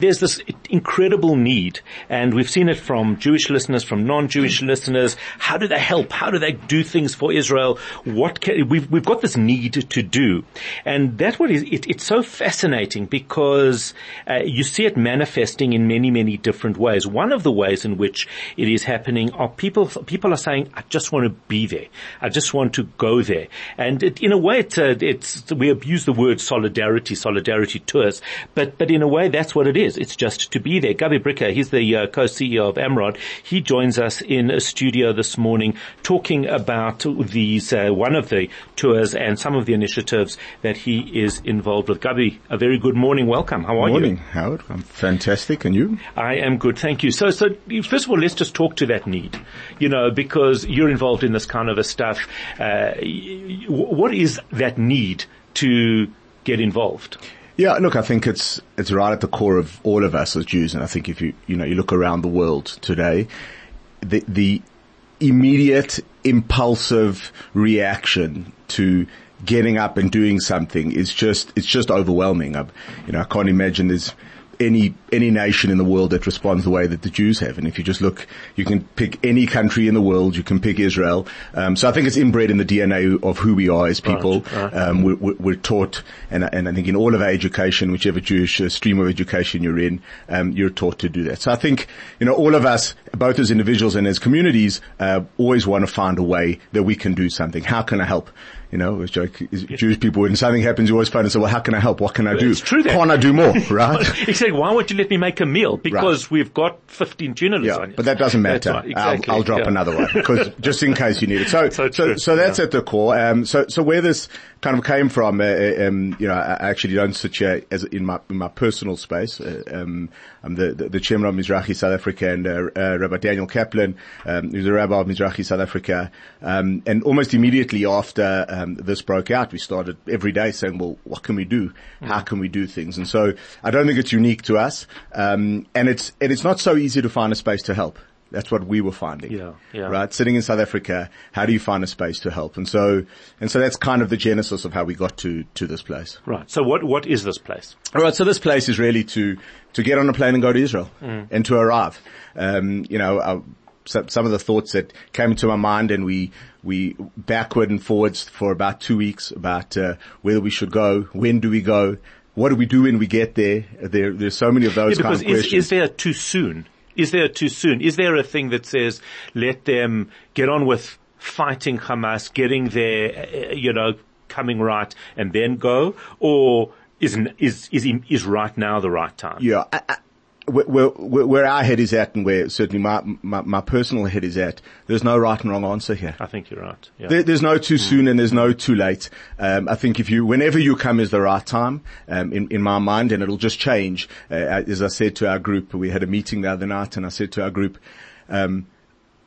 There's this incredible need, and we've seen it from Jewish listeners, from non-Jewish listeners. How do they help? How do they do things for Israel? What can, we've we've got this need to do, and that's what is it, it's so fascinating because uh, you see it manifesting in many many different ways. One of the ways in which it is happening are people people are saying, "I just want to be there. I just want to go there," and it, in a way, it's, uh, it's we abuse the word solidarity, solidarity tours, but but in a way, that's what it is is. It's just to be there. Gabi Bricker, he's the uh, co-CEO of Amrod. He joins us in a studio this morning talking about these, uh, one of the tours and some of the initiatives that he is involved with. Gabi, a very good morning. Welcome. How are morning, you? Morning, Howard. I'm fantastic. And you? I am good. Thank you. So, so first of all, let's just talk to that need, you know, because you're involved in this kind of a stuff. Uh, what is that need to get involved? Yeah, look, I think it's it's right at the core of all of us as Jews, and I think if you you know you look around the world today, the the immediate impulsive reaction to getting up and doing something is just it's just overwhelming. I, you know, I can't imagine there's any any nation in the world that responds the way that the Jews have. And if you just look, you can pick any country in the world. You can pick Israel. Um, so I think it's inbred in the DNA of who we are as people. Right, right. Um, we're, we're, taught, and, and I think in all of our education, whichever Jewish uh, stream of education you're in, um, you're taught to do that. So I think you know all of us, both as individuals and as communities, uh, always want to find a way that we can do something. How can I help? You know, joke, yeah. Jewish people, when something happens, you always find and say, well, how can I help? What can I do? It's true that. Can't I do more? Right? exactly. Why won't you let me make a meal? Because right. we've got 15 journalists yeah, on But that doesn't matter. Right. Exactly. I'll, I'll, drop yeah. another one because just in case you need it. So, so, so, so that's yeah. at the core. Um, so, so where this kind of came from, uh, um, you know, I actually don't sit here as in my, in my personal space. Uh, um, I'm the, the, the, chairman of Mizrahi South Africa and, uh, uh, Rabbi Daniel Kaplan, um, who's a rabbi of Mizrahi South Africa. Um, and almost immediately after, um, this broke out, we started every day saying, well, what can we do? How can we do things? And so I don't think it's unique to us. Um, and it's, and it's not so easy to find a space to help. That's what we were finding. Yeah, yeah. Right? Sitting in South Africa, how do you find a space to help? And so, and so that's kind of the genesis of how we got to, to this place. Right. So what, what is this place? All right. So this place is really to, to get on a plane and go to Israel mm. and to arrive. Um, you know, uh, some of the thoughts that came into my mind and we, we backward and forwards for about two weeks about, uh, whether we should go, when do we go, what do we do when we get there? There, there's so many of those yeah, kind of is, questions. Is there too soon? Is there too soon? Is there a thing that says let them get on with fighting Hamas, getting there, uh, you know, coming right, and then go, or is is is is right now the right time? Yeah, I, I, where, where, where, our head is at and where certainly my, my, my, personal head is at, there's no right and wrong answer here. I think you're right. Yeah. There, there's no too mm. soon and there's no too late. Um, I think if you, whenever you come is the right time, um, in, in my mind and it'll just change. Uh, as I said to our group, we had a meeting the other night and I said to our group, um,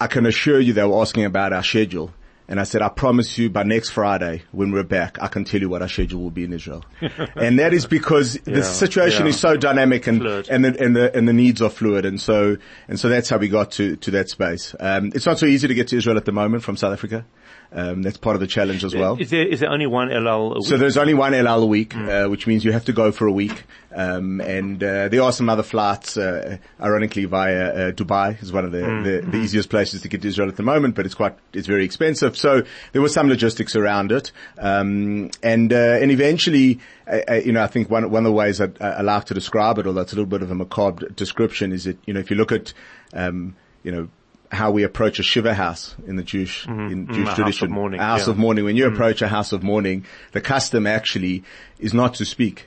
I can assure you they were asking about our schedule and I said, I promise you by next Friday when we're back, I can tell you what our schedule will be in Israel. and that is because yeah, the situation yeah. is so dynamic and, and the, and the, and the needs are fluid. And so, and so that's how we got to, to that space. Um, it's not so easy to get to Israel at the moment from South Africa. Um, that's part of the challenge as well. Is there is there only one El Al a week? So there's only one El Al a week, mm. uh, which means you have to go for a week. Um, and uh, there are some other flights, uh, ironically via uh, Dubai is one of the, mm. the, the, mm. easiest places to get to Israel at the moment, but it's quite it's very expensive. So there was some logistics around it, um, and uh, and eventually, uh, you know, I think one one of the ways I, I like to describe it, although it's a little bit of a macabre description, is that you know if you look at um, you know how we approach a shiva house in the Jewish mm-hmm. in Jewish mm, tradition. House of mourning. House yeah. of mourning. When you mm. approach a house of mourning, the custom actually is not to speak,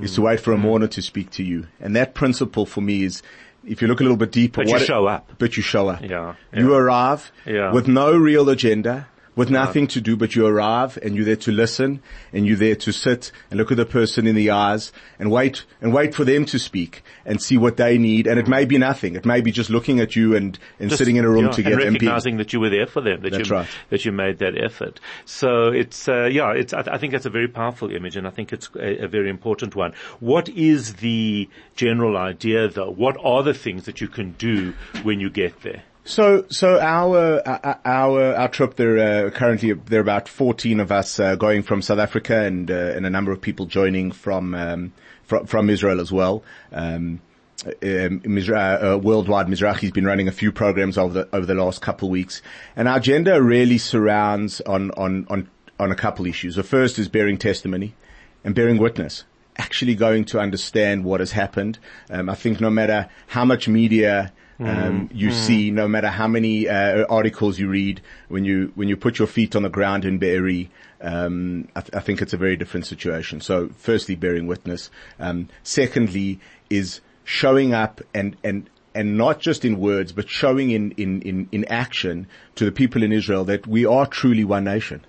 mm. is to wait for a mourner to speak to you. And that principle for me is, if you look a little bit deeper, but you show it, up. But you show up. Yeah. yeah. You arrive yeah. with no real agenda with nothing to do, but you arrive and you're there to listen and you're there to sit and look at the person in the eyes and wait and wait for them to speak and see what they need. And it may be nothing. It may be just looking at you and, and just, sitting in a room yeah, together and recognizing and that you were there for them, that that's you, right. that you made that effort. So it's, uh, yeah, it's, I, I, think that's a very powerful image and I think it's a, a very important one. What is the general idea though? What are the things that you can do when you get there? So, so our our our, our trip there uh, currently there are about fourteen of us uh, going from South Africa and uh, and a number of people joining from um, from, from Israel as well. Um, um, Mizra- uh, worldwide, Mizrahi's been running a few programs over the over the last couple of weeks, and our agenda really surrounds on on on on a couple issues. The first is bearing testimony and bearing witness. Actually, going to understand what has happened. Um, I think no matter how much media um, you see, no matter how many uh, articles you read, when you when you put your feet on the ground in Be'eri, um, I, th- I think it's a very different situation. So, firstly, bearing witness. Um, secondly, is showing up and and and not just in words, but showing in, in, in, in action to the people in Israel that we are truly one nation.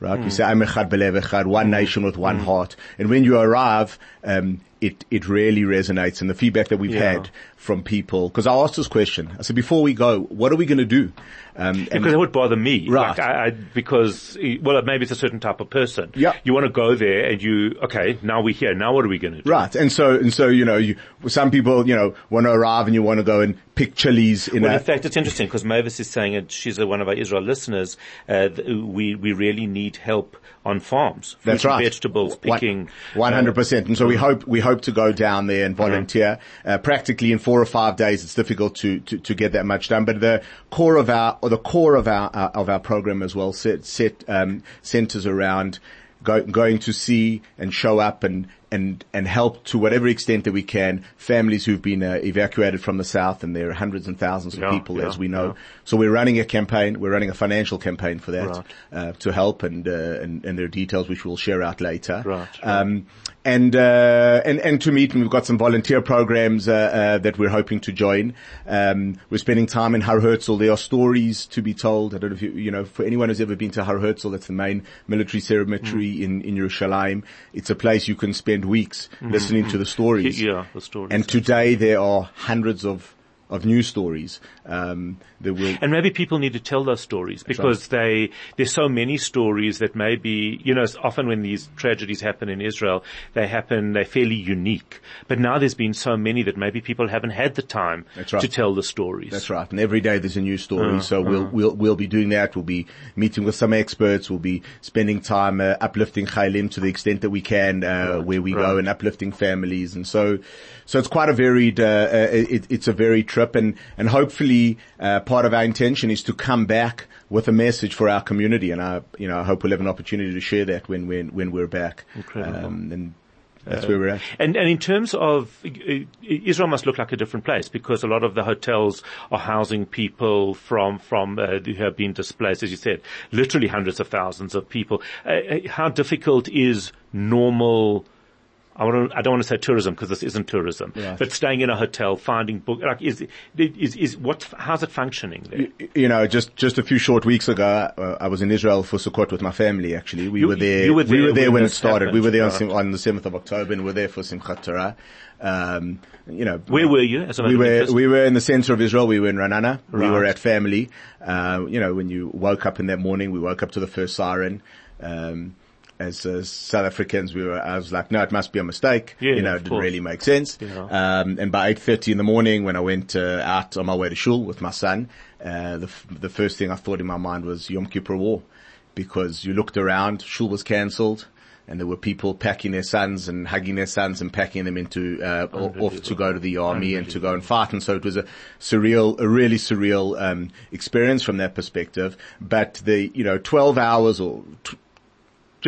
Right? We say, Am echad belev echad, one nation with one heart. And when you arrive, um, it, it really resonates and the feedback that we've Yeah. had from people, because I asked this question. I said, before we go, what are we going to do? Um, and Because it would bother me. Right. Like I, I, because, well, maybe it's a certain type of person. Yeah. You want to go there and you, okay, now we're here. Now what are we going to do? Right. And so, and so, you know, you, some people, you know, want to arrive and you want to go and pick chilies in Well, in fact, it's interesting because Mavis is saying, and she's uh, one of our Israel listeners, uh, we, we really need help on farms. Fruit That's right. Vegetables, picking. 100%. And so we hope, we hope to go down there and volunteer. Uh, practically in four or five days, it's difficult to, to, to get that much done. But the core of our, or the core of our, uh, of our program as well set, set, um, centers around go, going to see and show up and, and, and help to whatever extent that we can families who've been uh, evacuated from the south and there are hundreds and thousands of Yeah, people yeah, as we know. yeah. So we're running a campaign. We're running a financial campaign for that Right. uh, to help, and, uh, and and there are details which we'll share out later. Right. Um, and uh, and and to meet, and we've got some volunteer programs uh, uh, that we're hoping to join. Um, we're spending time in Har Herzl. There are stories to be told. I don't know if you you know for anyone who's ever been to Har Herzl, that's the main military cemetery Mm. in in Yerushalayim. It's a place you can spend weeks listening to the stories. Mm-hmm. Yeah, the stories. And today there are hundreds of of news stories um, that will And maybe people need to tell those stories because they, there's so many stories that maybe, you know, often when these tragedies happen in Israel, they happen, they're fairly unique. But now there's been so many that maybe people haven't had the time right. to tell the stories. That's right. And every day there's a new story. Uh, so we'll, we'll, we'll be doing that. We'll be meeting with some experts. We'll be spending time uh, uplifting Chaylim to the extent that we can, uh, where we go and uplifting families. And so, so it's quite a varied, uh, uh, it, it's a varied trip and, and hopefully, uh, part of our intention is to come back with a message for our community. And I, you know, I hope we'll have an opportunity to share that when, when, when we're back. Incredible. Um, and that's where we're at. And, and in terms of uh, Israel must look like a different place because a lot of the hotels are housing people from from uh, who have been displaced, as you said, literally hundreds of thousands of people. Uh, uh, how difficult is normal? I, want to, I don't want to say tourism because this isn't tourism, Yeah. but staying in a hotel, finding book, like is is is what? How's it functioning there? Y- You know, just just a few short weeks ago, uh, I was in Israel for Sukkot with my family. Actually, we You- were there. you were we were there when when it this started. we were there on, on the seventh of October, and we were there for Simchat Torah. Um, you know, Where were you? As we were interest? we were in the center of Israel. We were in Ra'anana. We were at family. Uh, you know, when you woke up in that morning, we woke up to the first siren. Um, as uh, South Africans, we were. I was like, no, it must be a mistake. Yeah, you know, it didn't course. really make sense. Yeah. Um, and by 8.30 in the morning when I went uh, out on my way to shul with my son, uh, the, f- the first thing I thought in my mind was Yom Kippur War. Because you looked around, shul was cancelled, and there were people packing their sons and hugging their sons and packing them into, uh, off to go to the army and to go and fight. And so it was a surreal, a really surreal, um, experience from that perspective. But the, you know, 12 hours or t-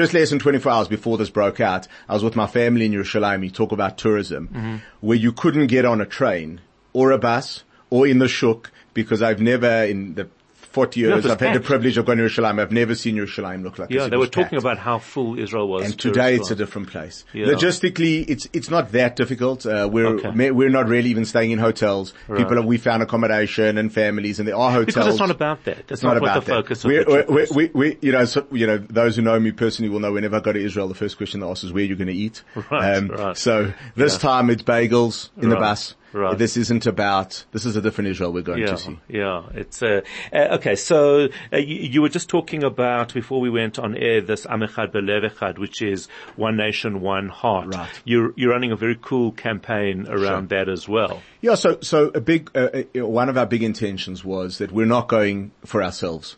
just less than 24 hours before this broke out, I was with my family in Yerushalayim. You talk about tourism, mm-hmm. where you couldn't get on a train or a bus or in the shuk because I've never in the 40 years I've had the privilege of going to Yerushalayim. I've never seen Yerushalayim look like this. yeah, they were talking packed. about how full Israel was. And today it's a different place. Yeah. Logistically, it's it's not that difficult. Uh, we're Okay. ma- we're not really even staying in hotels. People have, we found accommodation and families, and there are hotels. because it's not about that. That's It's not, not, what about the that. focus We're- the trip we, we, we, you know, so, you know, those who know me personally will know whenever I go to Israel, the first question they ask is where you're going to eat. Um, Right, right. So this Yeah. time it's bagels in the bus. Right. This isn't about, this is a different Israel we're going Yeah, to see. yeah. It's uh, uh, okay. So uh, you, you were just talking about before we went on air this Am Echad Belev Echad, which is one nation, one heart. Right. You're you're running a very cool campaign around that as well. Yeah, so so a big uh, uh, one of our big intentions was that we're not going for ourselves.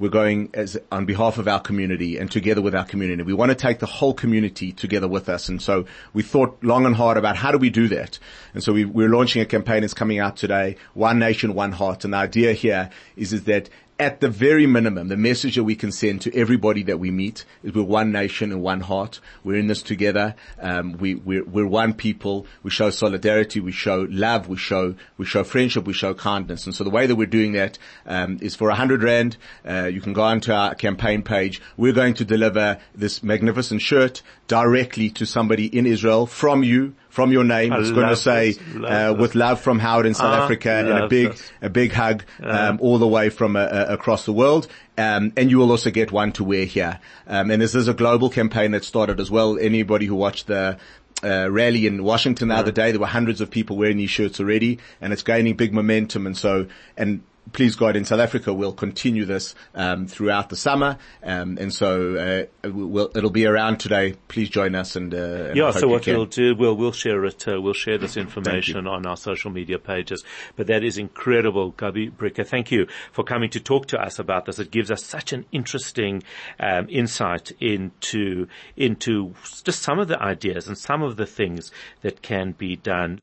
We're going as on behalf of our community and together with our community. We want to take the whole community together with us, and so we thought long and hard about how do we do that. And so we, we're launching a campaign that's coming out today: One Nation, One Heart. And the idea here is is that at the very minimum, the message that we can send to everybody that we meet is we're one nation and one heart. We're in this together. Um, we, we're, we're one people. We show solidarity. We show love. We show, we show friendship. We show kindness. And so the way that we're doing that, um, is for a hundred rand. Uh, you can go onto our campaign page. We're going to deliver this magnificent shirt directly to somebody in Israel from you, from your name. I It's going to say. Love uh, with love from Howard in South Ah, Africa and a big, this. a big hug um, all the way from uh, uh, across the world. Um, and you will also get one to wear here. Um, and this is a global campaign that started as well. Anybody who watched the uh, rally in Washington the other day, there were hundreds of people wearing these shirts already, and it's gaining big momentum. And so, and please God, in South Africa, we'll continue this um, throughout the summer. Um, and so uh, we'll, it'll be around today. Please join us. And, uh, and Yeah, so what we'll do, we'll, we'll share it, uh, we'll share this information on our social media pages. But that is incredible, Gabi Bricker. Thank you for coming to talk to us about this. It gives us such an interesting, um, insight into, into just some of the ideas and some of the things that can be done.